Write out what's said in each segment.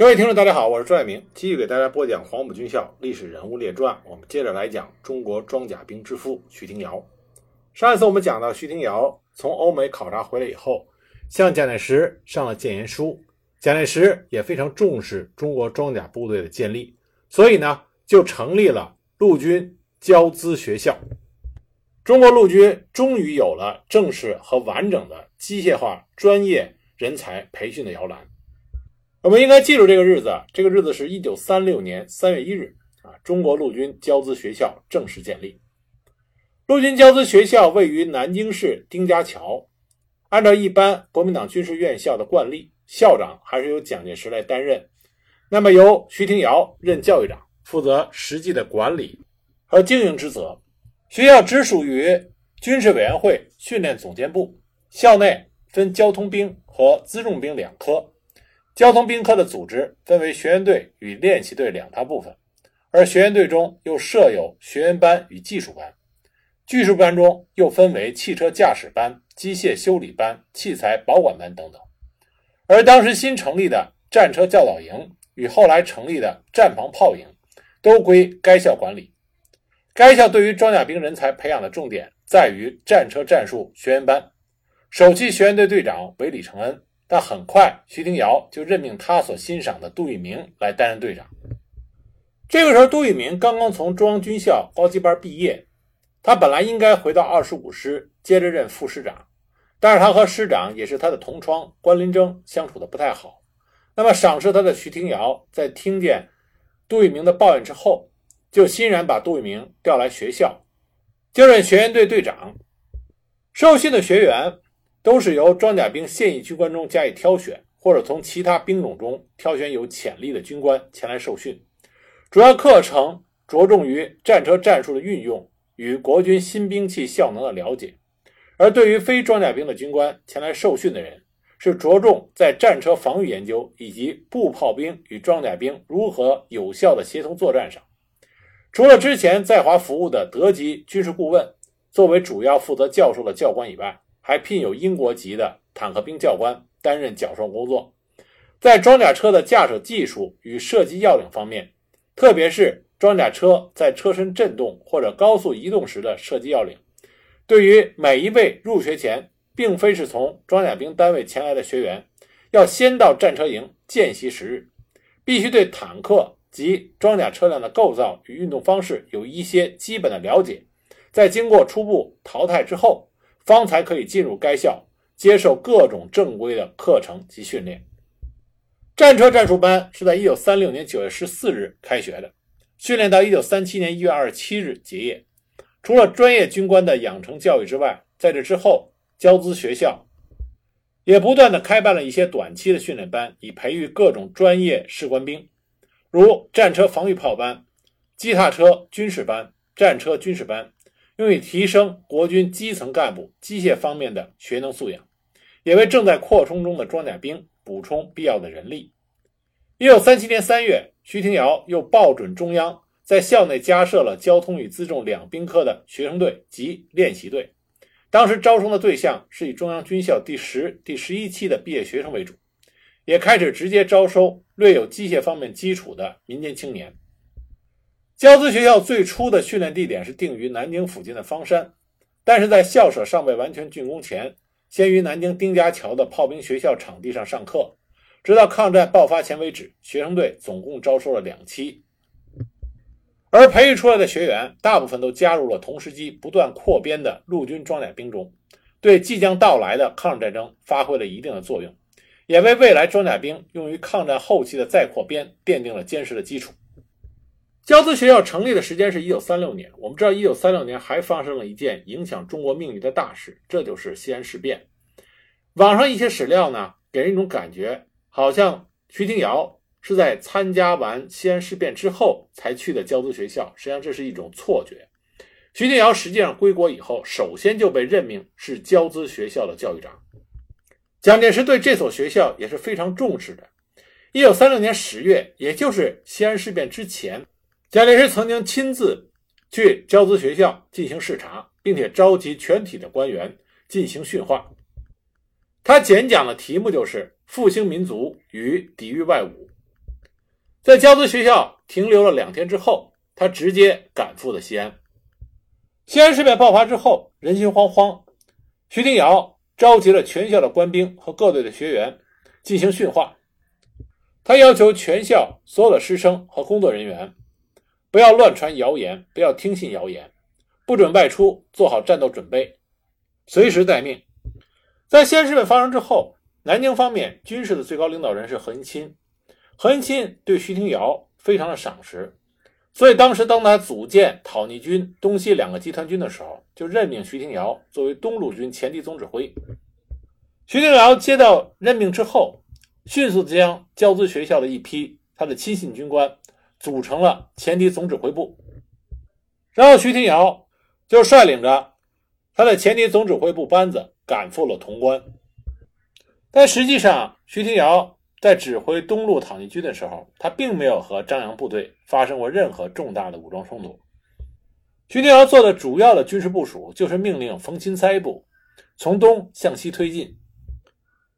各位听众，大家好，我是朱爱明，继续给大家播讲黄埔军校历史人物列传。我们接着来讲中国装甲兵之父徐廷瑶。上一次我们讲到，徐廷瑶从欧美考察回来以后，向蒋介石上了谏言书。蒋介石也非常重视中国装甲部队的建立，所以呢，就成立了陆军教资学校。中国陆军终于有了正式和完整的机械化专业人才培训的摇篮。我们应该记住这个日子，这个日子是一九三六年三月一日啊，中国陆军教资学校正式建立。陆军教资学校位于南京市丁家桥，按照一般国民党军事院校的惯例，校长还是由蒋介石来担任，那么由徐廷瑶任教育长，负责实际的管理和经营职责。学校直属于军事委员会训练总监部，校内分交通兵和辎重兵两科。交通兵科的组织分为学员队与练习队两大部分，而学员队中又设有学员班与技术班，技术班中又分为汽车驾驶班、机械修理班、器材保管班等等。而当时新成立的战车教导营与后来成立的战防炮营，都归该校管理。该校对于装甲兵人才培养的重点在于战车战术学员班，首期学员队队长为李承恩。但很快，徐廷瑶就任命他所欣赏的杜聿明来担任队长。这个时候，杜聿明刚刚从中央军校高级班毕业，他本来应该回到二十五师接着任副师长，但是他和师长也是他的同窗关林征相处的不太好。那么，赏识他的徐廷瑶在听见杜聿明的抱怨之后，就欣然把杜聿明调来学校，就任学员队队长。受训的学员。都是由装甲兵现役军官中加以挑选，或者从其他兵种中挑选有潜力的军官前来受训。主要课程着重于战车战术的运用与国军新兵器效能的了解。而对于非装甲兵的军官前来受训的人，是着重在战车防御研究以及步炮兵与装甲兵如何有效的协同作战上。除了之前在华服务的德籍军事顾问作为主要负责教授的教官以外，还聘有英国籍的坦克兵教官担任教授工作，在装甲车的驾驶技术与射击要领方面，特别是装甲车在车身震动或者高速移动时的射击要领，对于每一位入学前并非是从装甲兵单位前来的学员，要先到战车营见习十日，必须对坦克及装甲车辆的构造与运动方式有一些基本的了解，在经过初步淘汰之后。方才可以进入该校接受各种正规的课程及训练。战车战术班是在一九三六年九月十四日开学的，训练到一九三七年一月二十七日结业。除了专业军官的养成教育之外，在这之后，教资学校也不断的开办了一些短期的训练班，以培育各种专业士官兵，如战车防御炮班、机踏车军事班、战车军事班。用以提升国军基层干部机械方面的学能素养，也为正在扩充中的装甲兵补充必要的人力。一九三七年三月，徐廷瑶又报准中央，在校内加设了交通与辎重两兵科的学生队及练习队。当时招生的对象是以中央军校第十、第十一期的毕业学生为主，也开始直接招收略有机械方面基础的民间青年。教资学校最初的训练地点是定于南京附近的方山，但是在校舍尚未完全竣工前，先于南京丁家桥的炮兵学校场地上上课，直到抗战爆发前为止。学生队总共招收了两期，而培育出来的学员大部分都加入了同时期不断扩编的陆军装甲兵中，对即将到来的抗日战争发挥了一定的作用，也为未来装甲兵用于抗战后期的再扩编奠定了坚实的基础。教资学校成立的时间是一九三六年。我们知道，一九三六年还发生了一件影响中国命运的大事，这就是西安事变。网上一些史料呢，给人一种感觉，好像徐廷瑶是在参加完西安事变之后才去的教资学校。实际上，这是一种错觉。徐廷瑶实际上归国以后，首先就被任命是教资学校的教育长。蒋介石对这所学校也是非常重视的。一九三六年十月，也就是西安事变之前。蒋介石曾经亲自去教资学校进行视察，并且召集全体的官员进行训话。他简讲的题目就是“复兴民族与抵御外侮”。在交资学校停留了两天之后，他直接赶赴了西安。西安事变爆发之后，人心惶惶，徐廷瑶召集了全校的官兵和各队的学员进行训话。他要求全校所有的师生和工作人员不要乱传谣言，不要听信谣言，不准外出，做好战斗准备，随时待命。在西安事变发生之后，南京方面军事的最高领导人是何应钦。何应钦对徐廷瑶非常的赏识，所以当时当他组建讨逆军东西两个集团军的时候，就任命徐廷瑶作为东路军前敌总指挥。徐廷瑶接到任命之后，迅速将交资学校的一批他的亲信军官组成了前敌总指挥部，然后徐廷瑶就率领着他的前敌总指挥部班子赶赴了潼关。但实际上，徐廷瑶。在指挥东路讨逆军的时候，他并没有和张杨部队发生过任何重大的武装冲突。徐廷瑶做的主要的军事部署就是命令冯钦哉部从东向西推进，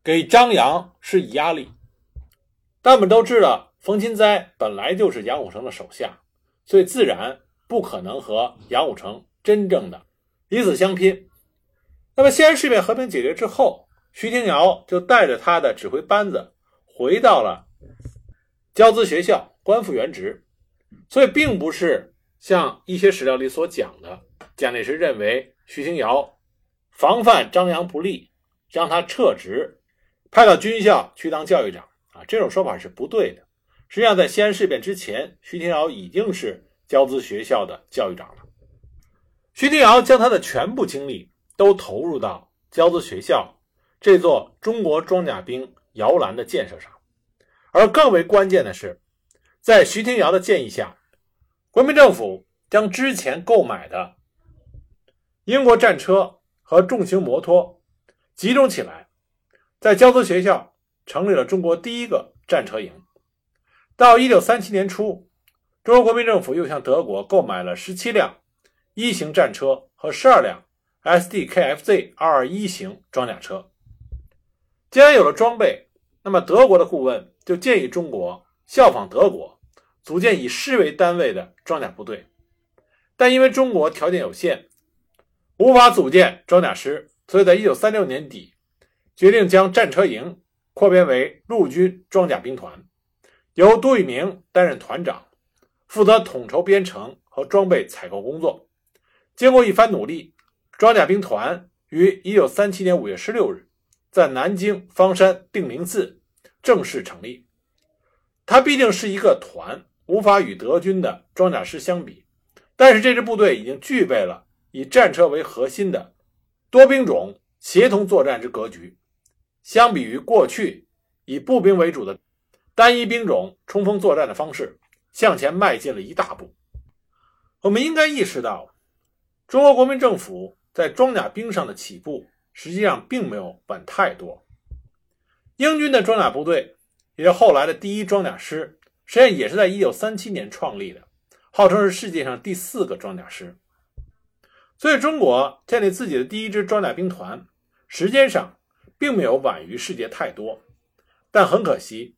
给张杨施以压力。但我们都知道，冯钦哉本来就是杨虎城的手下，所以自然不可能和杨虎城真正的以死相拼。那么，西安事变和平解决之后，徐廷瑶就带着他的指挥班子。回到了交资学校，官复原职，所以并不是像一些史料里所讲的，蒋介石认为徐廷瑶防范张扬不利，让他撤职，派到军校去当教育长啊，这种说法是不对的。实际上，在西安事变之前，徐廷瑶已经是交资学校的教育长了。徐廷瑶将他的全部精力都投入到交资学校这座中国装甲兵。摇篮的建设上，而更为关键的是，在徐廷瑶的建议下，国民政府将之前购买的英国战车和重型摩托集中起来，在交资学校成立了中国第一个战车营。到一九三七年初，中国国民政府又向德国购买了十七辆一型战车和十二辆 SDKFZ 二二一型装甲车。既然有了装备，那么德国的顾问就建议中国效仿德国，组建以师为单位的装甲部队。但因为中国条件有限，无法组建装甲师，所以在一九三六年底，决定将战车营扩编为陆军装甲兵团，由杜聿明担任团长，负责统筹编程和装备采购工作。经过一番努力，装甲兵团于一九三七年五月十六日。在南京方山定陵寺正式成立。它毕竟是一个团，无法与德军的装甲师相比。但是这支部队已经具备了以战车为核心的多兵种协同作战之格局。相比于过去以步兵为主的单一兵种冲锋作战的方式，向前迈进了一大步。我们应该意识到，中国国民政府在装甲兵上的起步。实际上并没有晚太多。英军的装甲部队，也是后来的第一装甲师，实际上也是在1937年创立的，号称是世界上第四个装甲师。所以，中国建立自己的第一支装甲兵团，时间上并没有晚于世界太多。但很可惜，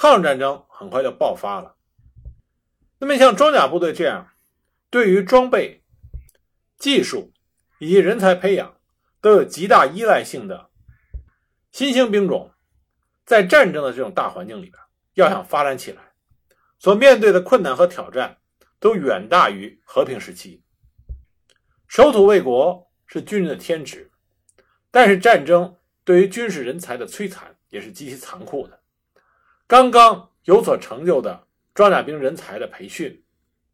抗日战争很快就爆发了。那么，像装甲部队这样，对于装备、技术以及人才培养，都有极大依赖性的新兴兵种，在战争的这种大环境里边，要想发展起来，所面对的困难和挑战都远大于和平时期。守土卫国是军人的天职，但是战争对于军事人才的摧残也是极其残酷的。刚刚有所成就的装甲兵人才的培训，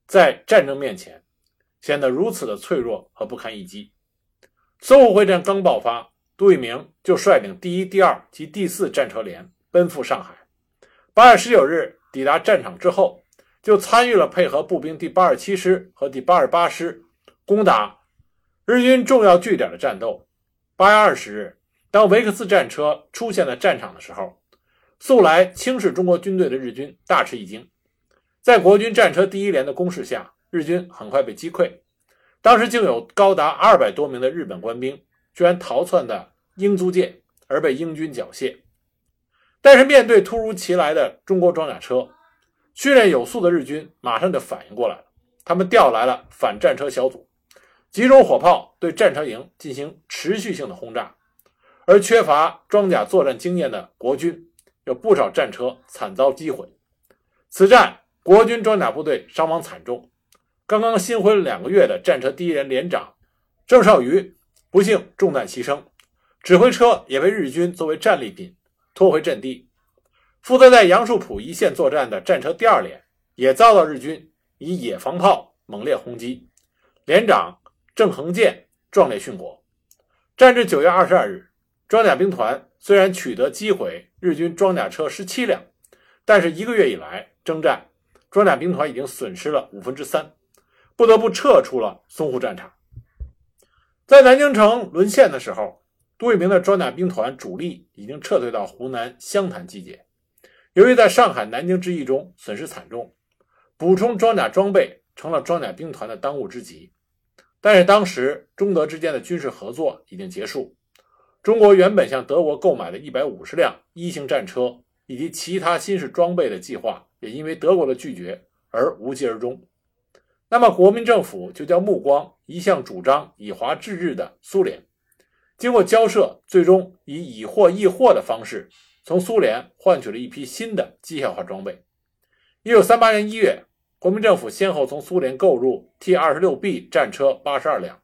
在战争面前显得如此的脆弱和不堪一击。淞沪会战刚爆发，杜聿明就率领第一、第二及第四战车连奔赴上海。八月十九日抵达战场之后，就参与了配合步兵第八十七师和第八十八师攻打日军重要据点的战斗。八月二十日，当维克斯战车出现在战场的时候，素来轻视中国军队的日军大吃一惊。在国军战车第一连的攻势下，日军很快被击溃。当时竟有高达二百多名的日本官兵居然逃窜的英租界，而被英军缴械。但是面对突如其来的中国装甲车，训练有素的日军马上就反应过来了，他们调来了反战车小组，集中火炮对战车营进行持续性的轰炸。而缺乏装甲作战经验的国军，有不少战车惨遭击毁。此战，国军装甲部队伤亡惨重。刚刚新婚两个月的战车第一连连长郑少瑜不幸中弹牺牲，指挥车也被日军作为战利品拖回阵地。负责在杨树浦一线作战的战车第二连也遭到日军以野防炮猛烈轰击，连长郑恒建壮烈殉国。战至九月二十二日。装甲兵团虽然取得击毁日军装甲车十七辆，但是一个月以来征战，装甲兵团已经损失了五分之三，不得不撤出了淞沪战场。在南京城沦陷的时候，杜聿明的装甲兵团主力已经撤退到湖南湘潭集结。由于在上海、南京之役中损失惨重，补充装甲装备成了装甲兵团的当务之急。但是当时中德之间的军事合作已经结束。中国原本向德国购买的一百五十辆一型战车以及其他新式装备的计划，也因为德国的拒绝而无疾而终。那么，国民政府就将目光移向主张以华制日的苏联。经过交涉，最终以以货易货的方式，从苏联换取了一批新的机械化装备。一九三八年一月，国民政府先后从苏联购入 T 二十六 B 战车八十二辆，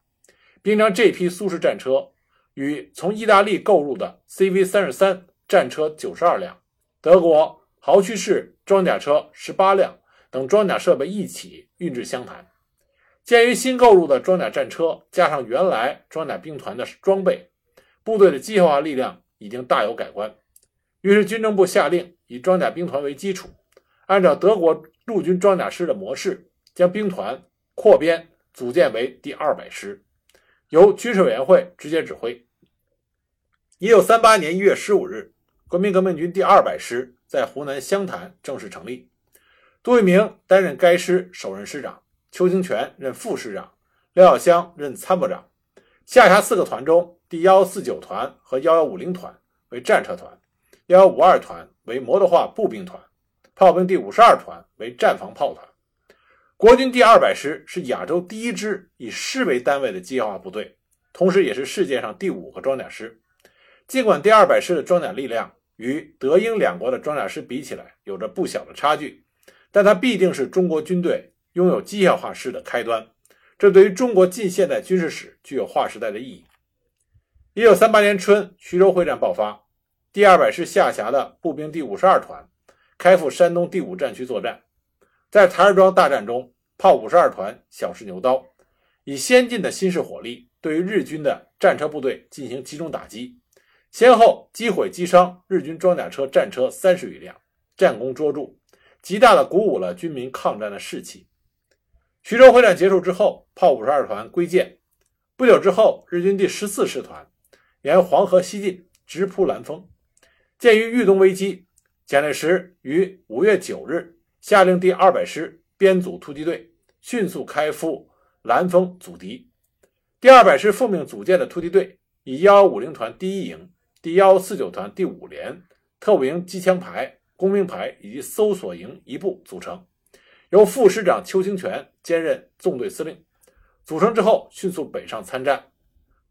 并将这批苏式战车。与从意大利购入的 CV 三十三战车九十二辆、德国豪驱式装甲车十八辆等装甲设备一起运至湘潭。鉴于新购入的装甲战车加上原来装甲兵团的装备，部队的机械化力量已经大有改观。于是军政部下令以装甲兵团为基础，按照德国陆军装甲师的模式，将兵团扩编组建为第二百师。由军事委员会直接指挥。一九三八年一月十五日，国民革命军第二百师在湖南湘潭正式成立。杜聿明担任该师首任师长，邱清泉任副师长，廖耀湘任参谋长。下辖四个团中，第幺四九团和幺幺五零团为战车团，幺幺五二团为摩托化步兵团，炮兵第五十二团为战防炮团。国军第二百师是亚洲第一支以师为单位的机械化部队，同时也是世界上第五个装甲师。尽管第二百师的装甲力量与德英两国的装甲师比起来有着不小的差距，但它必定是中国军队拥有机械化师的开端。这对于中国近现代军事史具有划时代的意义。一九三八年春，徐州会战爆发，第二百师下辖的步兵第五十二团开赴山东第五战区作战。在台儿庄大战中，炮五十二团小试牛刀，以先进的新式火力对于日军的战车部队进行集中打击，先后击毁击伤日军装甲车战车三十余辆，战功卓著，极大的鼓舞了军民抗战的士气。徐州会战结束之后，炮五十二团归建。不久之后，日军第十四师团沿黄河西进，直扑兰丰。鉴于豫东危机，蒋介石于五月九日。下令第二百师编组突击队，迅速开赴兰丰阻敌。第二百师奉命组建的突击队以幺幺五零团第一营、第幺四九团第五连、特务营机枪排、工兵排以及搜索营一部组成，由副师长邱清泉兼任纵队司令。组成之后，迅速北上参战。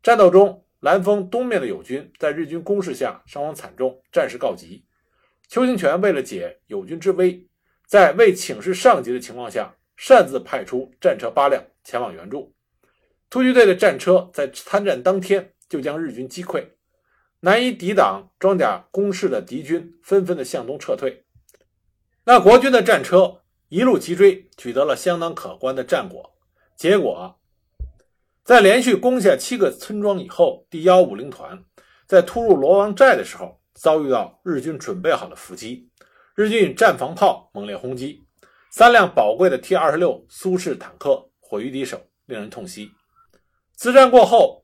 战斗中，兰峰东面的友军在日军攻势下伤亡惨重，战事告急。邱清泉为了解友军之危。在未请示上级的情况下，擅自派出战车八辆前往援助。突击队的战车在参战当天就将日军击溃，难以抵挡装甲攻势的敌军纷纷的向东撤退。那国军的战车一路急追，取得了相当可观的战果。结果，在连续攻下七个村庄以后，第幺五零团在突入罗王寨的时候，遭遇到日军准备好的伏击。日军战防炮猛烈轰击，三辆宝贵的 T 二十六苏式坦克毁于敌手，令人痛惜。此战过后，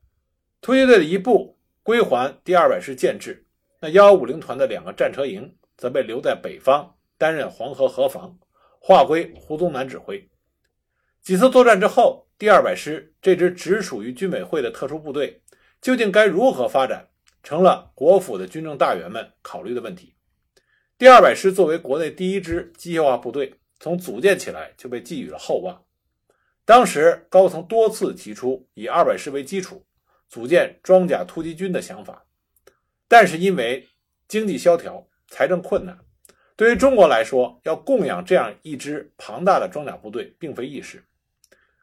突击队的一部归还第二百师建制，那幺幺五零团的两个战车营则被留在北方担任黄河河防，划归胡宗南指挥。几次作战之后，第二百师这支直属于军委会的特殊部队究竟该如何发展，成了国府的军政大员们考虑的问题。第二百师作为国内第一支机械化部队，从组建起来就被寄予了厚望。当时高层多次提出以二百师为基础组建装甲突击军的想法，但是因为经济萧条、财政困难，对于中国来说，要供养这样一支庞大的装甲部队并非易事。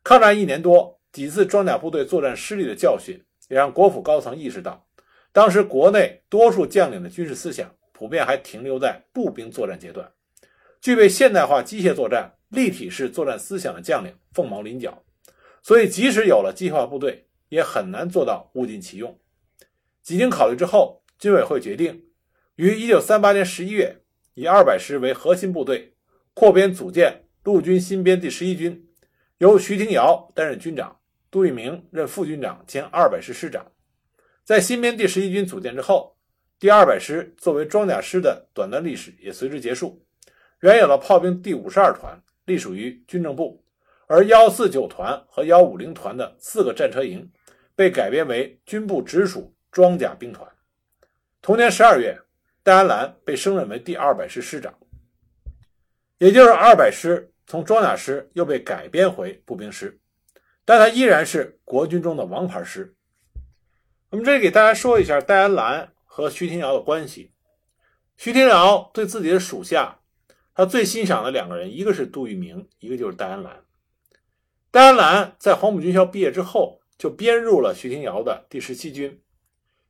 抗战一年多，几次装甲部队作战失利的教训，也让国府高层意识到，当时国内多数将领的军事思想普遍还停留在步兵作战阶段，具备现代化机械作战。立体式作战思想的将领凤毛麟角，所以即使有了机械化部队，也很难做到物尽其用。几经考虑之后，军委会决定于1938年11月以200师为核心部队，扩编组建陆军新编第十一军，由徐廷瑶担任军长，杜聿明任副军长兼200师师长。在新编第十一军组建之后，第200师作为装甲师的短暂历史也随之结束，原有的炮兵第五十二团。隶属于军政部，而幺四九团和幺五零团的四个战车营被改编为军部直属装甲兵团。同年十二月，戴安澜被升任为第二百师师长，也就是二百师从装甲师又被改编回步兵师，但他依然是国军中的王牌师。我们这里给大家说一下戴安澜和徐廷瑶的关系。徐廷瑶对自己的属下。他最欣赏的两个人，一个是杜聿明，一个就是戴安澜。戴安澜在黄埔军校毕业之后，就编入了徐廷瑶的第十七军。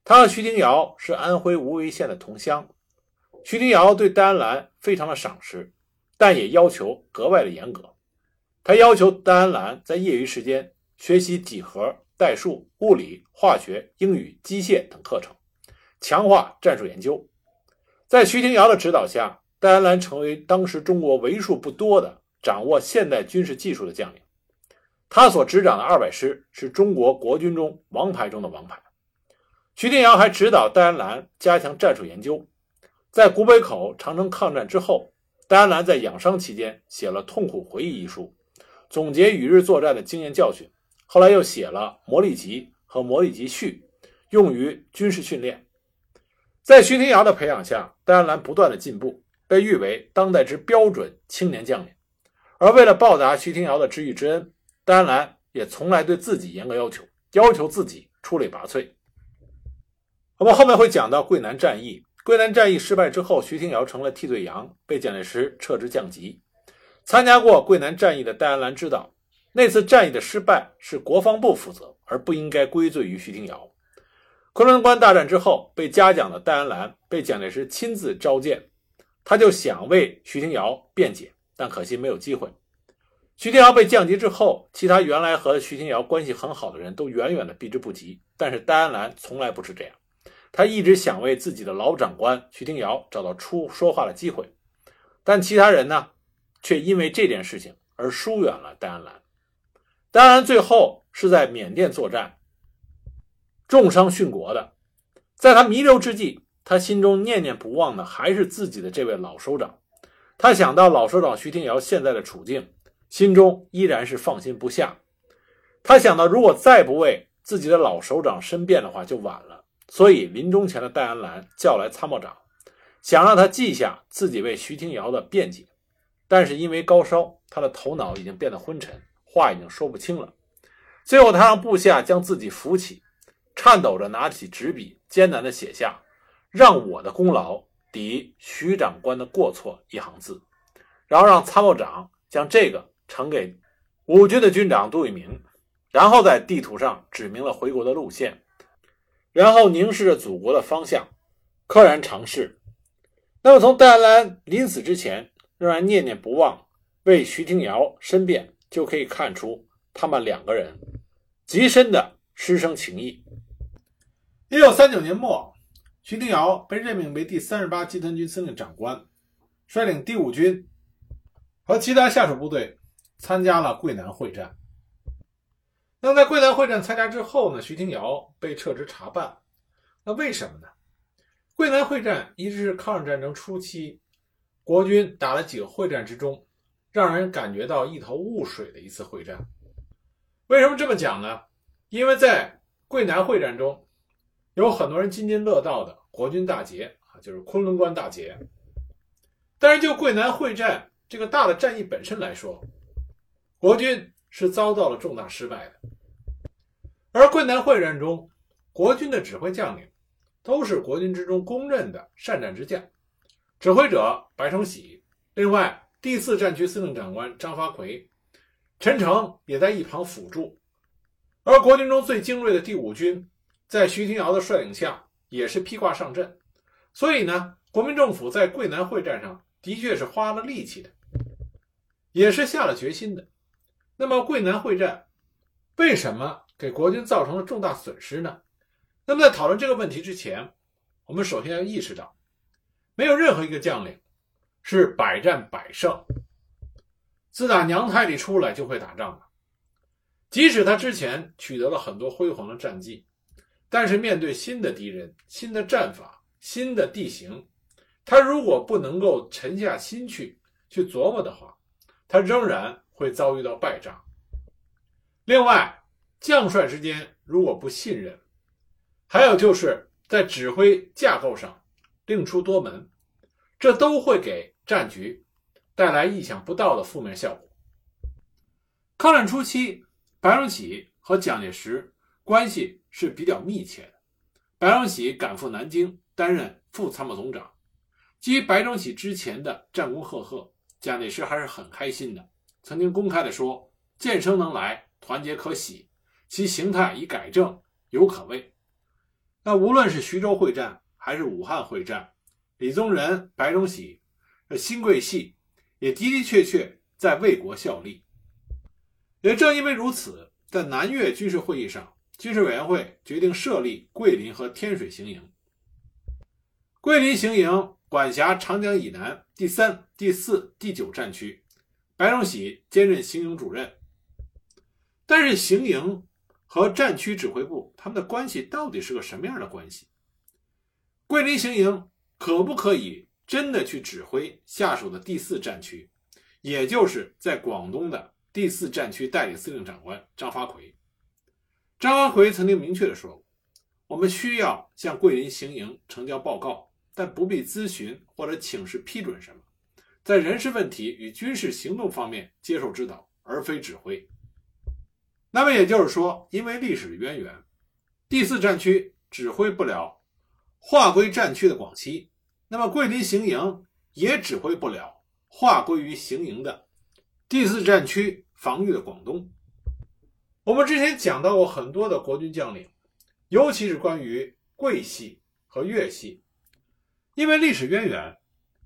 他和徐廷瑶是安徽无为县的同乡。徐廷瑶对戴安澜非常的赏识，但也要求格外的严格。他要求戴安澜在业余时间学习几何、代数、物理、化学、英语、机械等课程，强化战术研究。在徐廷瑶的指导下。戴安澜成为当时中国为数不多的掌握现代军事技术的将领，他所执掌的二百师是中国国军中王牌中的王牌。徐天瑶还指导戴安澜加强战术研究。在古北口、长城抗战之后，戴安澜在养伤期间写了《痛苦回忆》一书，总结与日作战的经验教训。后来又写了《磨砺集》和《磨砺集序》，用于军事训练。在徐廷瑶的培养下，戴安澜不断的进步。被誉为当代之标准青年将领，而为了报答徐廷瑶的知遇之恩，戴安澜也从来对自己严格要求，要求自己出类拔萃。我们后面会讲到桂南战役，桂南战役失败之后，徐廷瑶成了替罪羊，被蒋介石撤职降级。参加过桂南战役的戴安澜知道，那次战役的失败是国防部负责，而不应该归罪于徐廷瑶。昆仑关大战之后，被嘉奖的戴安澜被蒋介石亲自召见。他就想为徐廷瑶辩解，但可惜没有机会。徐廷瑶被降级之后，其他原来和徐廷瑶关系很好的人都远远的避之不及。但是戴安澜从来不是这样，他一直想为自己的老长官徐廷瑶找到出说话的机会，但其他人呢，却因为这件事情而疏远了戴安澜。戴安澜最后是在缅甸作战，重伤殉国的，在他弥留之际。他心中念念不忘的还是自己的这位老首长，他想到老首长徐廷瑶现在的处境，心中依然是放心不下。他想到，如果再不为自己的老首长申辩的话，就晚了。所以临终前的戴安澜叫来参谋长，想让他记下自己为徐廷瑶的辩解。但是因为高烧，他的头脑已经变得昏沉，话已经说不清了。最后，他让部下将自己扶起，颤抖着拿起纸笔，艰难地写下。让我的功劳抵徐长官的过错一行字，然后让参谋长将这个呈给五军的军长杜聿明，然后在地图上指明了回国的路线，然后凝视着祖国的方向，溘然长逝。那么从戴安澜临死之前仍然念念不忘为徐廷瑶申辩，就可以看出他们两个人极深的师生情谊。一九三九年末。徐廷瑶被任命为第三十八集团军司令长官，率领第五军和其他下属部队参加了桂南会战。那在桂南会战参加之后呢？徐廷瑶被撤职查办。那为什么呢？桂南会战一直是抗日战争初期国军打了几个会战之中，让人感觉到一头雾水的一次会战。为什么这么讲呢？因为在桂南会战中。有很多人津津乐道的国军大捷啊，就是昆仑关大捷。但是就桂南会战这个大的战役本身来说，国军是遭到了重大失败的。而桂南会战中，国军的指挥将领都是国军之中公认的善战之将，指挥者白崇禧，另外第四战区司令长官张发奎、陈诚也在一旁辅助。而国军中最精锐的第五军，在徐廷瑶的率领下，也是披挂上阵。所以呢，国民政府在桂南会战上。的确是花了力气的，也是下了决心的。那么桂南会战为什么给国军造成了重大损失呢？那么在讨论这个问题之前，我们首先要意识到，没有任何一个将领是百战百胜，自打娘胎里出来就会打仗的。即使他之前取得了很多辉煌的战绩，但是面对新的敌人、新的战法、新的地形。他如果不能够沉下心去去琢磨的话，他仍然会遭遇到败仗。另外，将帅之间如果不信任，还有就是在指挥架构上另出多门，这都会给战局带来意想不到的负面效果。抗战初期，白崇禧和蒋介石关系是比较密切的，白崇禧赶赴南京担任副参谋总长。基于白崇禧之前的战功赫赫，蒋介石还是很开心的，曾经公开的说：“剑生能来，团结可喜，其形态已改正，犹可畏。”那无论是徐州会战还是武汉会战，李宗仁、白崇禧、新桂系也的的确确在为国效力。也正因为如此，在南越军事会议上，军事委员会决定设立桂林和天水行营。桂林行营。管辖长江以南第三、第四、第九战区，白崇禧兼任行营主任。但是行营和战区指挥部他们的关系到底是个什么样的关系？桂林行营可不可以真的去指挥下属的第四战区，也就是在广东的第四战区代理司令长官张发奎？张发奎曾经明确的说过：“我们需要向桂林行营呈交报告。”但不必咨询或者请示批准什么，在人事问题与军事行动方面接受指导，而非指挥。那么也就是说，因为历史渊源，第四战区指挥不了划归战区的广西，那么桂林行营也指挥不了划归于行营的第四战区防御的广东。我们之前讲到过很多的国军将领，尤其是关于桂系和粤系。因为历史渊源，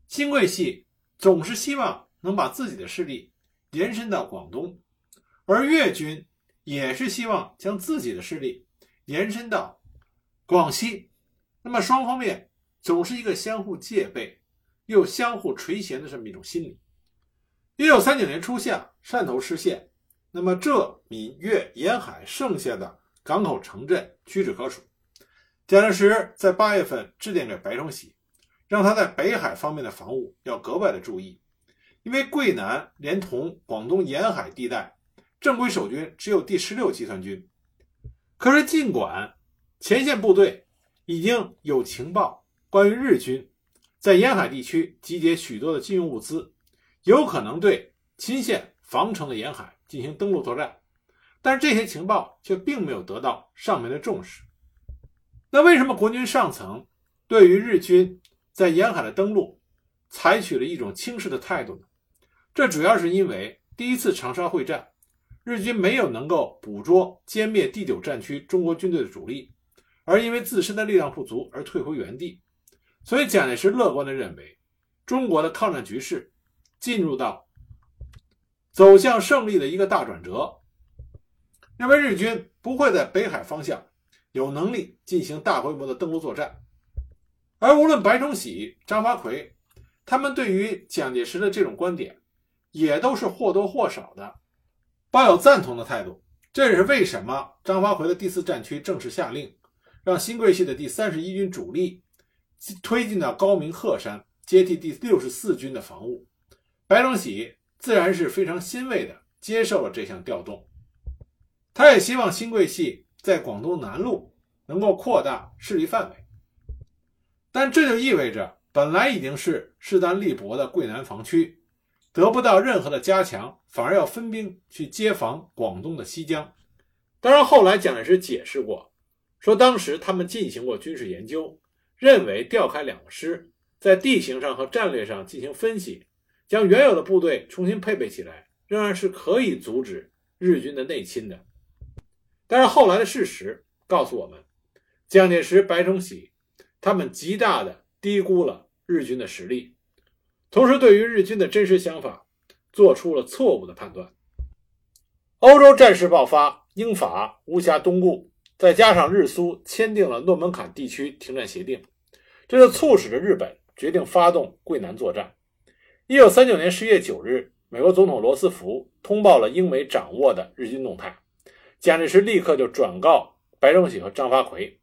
新桂系总是希望能把自己的势力延伸到广东，而粤军也是希望将自己的势力延伸到广西。那么双方面总是一个相互戒备又相互垂涎的这么一种心理。一九三九年初夏，汕头失陷，那么浙闽粤沿海剩下的港口城镇屈指可数。蒋介石在八月份致电给白崇禧。让他在北海方面的防务要格外的注意，因为桂南连同广东沿海地带正规守军只有第十六集团军，可是尽管前线部队已经有情报关于日军在沿海地区集结许多的军用物资，有可能对钦县防城的沿海进行登陆作战，但是这些情报却并没有得到上面的重视。那为什么国军上层对于日军？在沿海的登陆，采取了一种轻视的态度呢。这主要是因为第一次长沙会战，日军没有能够捕捉歼灭第九战区中国军队的主力，而因为自身的力量不足而退回原地。所以蒋介石乐观地认为，中国的抗战局势进入到走向胜利的一个大转折，认为日军不会在北海方向有能力进行大规模的登陆作战。而无论白崇禧、张发奎，他们对于蒋介石的这种观点，也都是或多或少的抱有赞同的态度。这也是为什么张发奎的第四战区正式下令，让新桂系的第三十一军主力推进到高明鹤山，接替第六十四军的防务。白崇禧自然是非常欣慰的接受了这项调动，他也希望新桂系在广东南路能够扩大势力范围。但这就意味着本来已经是势单力薄的桂南防区，得不到任何的加强，反而要分兵去接防广东的西江。当然，后来蒋介石解释过，说当时他们进行过军事研究，认为调开两个师，在地形上和战略上进行分析，将原有的部队重新配备起来，仍然是可以阻止日军的内侵的。但是后来的事实告诉我们，蒋介石、白崇禧他们极大的低估了日军的实力，同时对于日军的真实想法做出了错误的判断。欧洲战事爆发。英法无暇东顾，再加上日苏签订了诺门坎地区停战协定，这就促使着日本决定发动桂南作战。一九三九年十月九日，美国总统罗斯福通报了英美掌握的日军动态，蒋介石立刻就转告白崇禧和张发奎，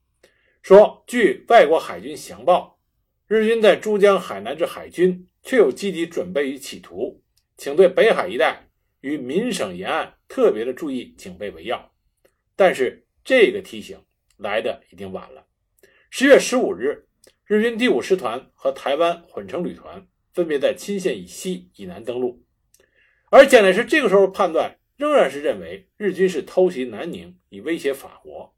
说：据外国海军详报，日军在珠江海南之海军确有积极准备与企图，请对北海一带。与闽省沿岸特别的注意警备为要，但是这个提醒来的已经晚了。十月十五日，日军第五师团和台湾混成旅团分别在钦县以西、以南登陆，而蒋介石这个时候判断仍然是认为日军是偷袭南宁以威胁法国，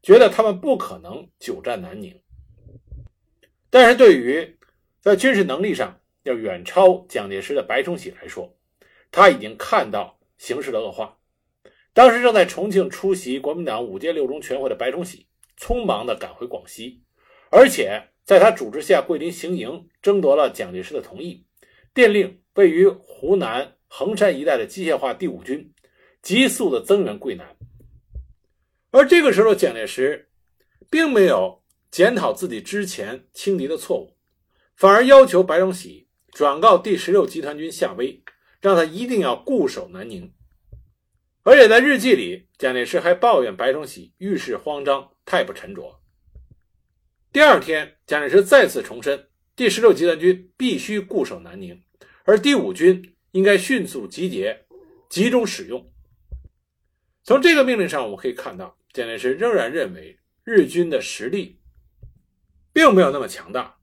觉得他们不可能久战南宁。但是对于在军事能力上要远超蒋介石的白崇禧来说，他已经看到形势的恶化。当时正在重庆出席国民党五届六中全会的白崇禧，匆忙地赶回广西，而且在他主持下桂林行营，争夺了蒋介石的同意，电令位于湖南衡山一带的机械化第五军急速的增援桂南。而这个时候，蒋介石并没有检讨自己之前轻敌的错误，反而要求白崇禧转告第十六集团军夏威。让他一定要固守南宁，而且在日记里，蒋介石还抱怨白崇禧遇事慌张，太不沉着。第二天，蒋介石再次重申，第十六集团军必须固守南宁，而第五军应该迅速集结，集中使用。从这个命令上，我们可以看到，蒋介石仍然认为日军的实力并没有那么强大，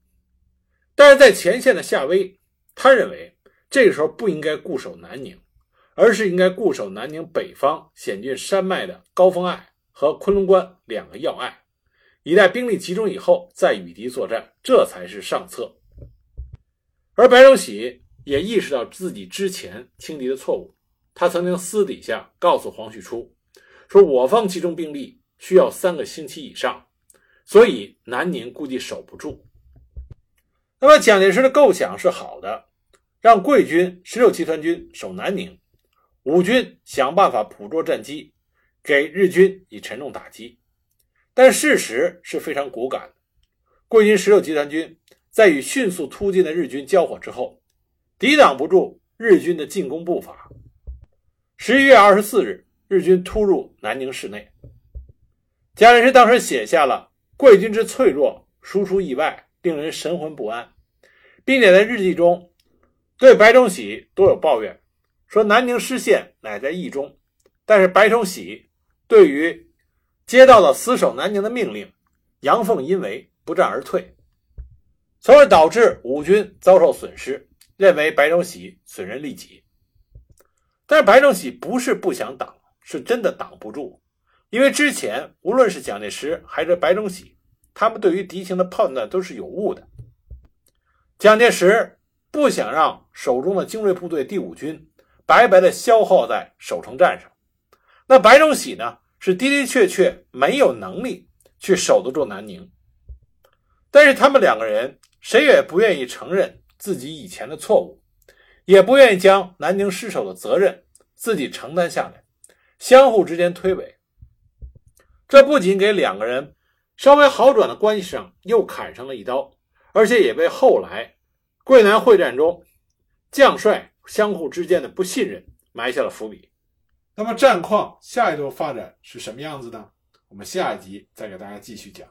但是在前线的夏威，他认为。这个时候不应该固守南宁，而是应该固守南宁北方险峻山脉的高峰隘和昆仑关两个要隘，以待兵力集中以后再与敌作战，这才是上策。而白崇禧也意识到自己之前轻敌的错误，他曾经私底下告诉黄旭初说：“我方集中兵力需要三个星期以上，所以南宁估计守不住。”那么蒋介石的构想是好的。让桂军十六集团军守南宁，五军想办法捕捉战机，给日军以沉重打击。但事实是非常骨感的。桂军十六集团军在与迅速突进的日军交火之后，抵挡不住日军的进攻步伐。十一月二十四日，日军突入南宁市内。蒋介石当时写下了“桂军之脆弱，输出意外，令人神魂不安”，并且在日记中。对白崇禧多有抱怨，说南宁失陷乃在意中。但是白崇禧对于接到了死守南宁的命令，阳奉阴违，不战而退，从而导致五军遭受损失，认为白崇禧损人利己。但是白崇禧不是不想挡，是真的挡不住，因为之前无论是蒋介石还是白崇禧，他们对于敌情的判断都是有误的。蒋介石。不想让手中的精锐部队第五军白白的消耗在守城战上，那白崇禧呢是的的确确没有能力去守得住南宁，但是他们两个人谁也不愿意承认自己以前的错误，也不愿意将南宁失守的责任自己承担下来，相互之间推诿，这不仅给两个人稍微好转的关系上又砍上了一刀，而且也为后来。桂南会战中，将帅相互之间的不信任埋下了伏笔。那么战况下一步发展是什么样子呢？我们下一集再给大家继续讲。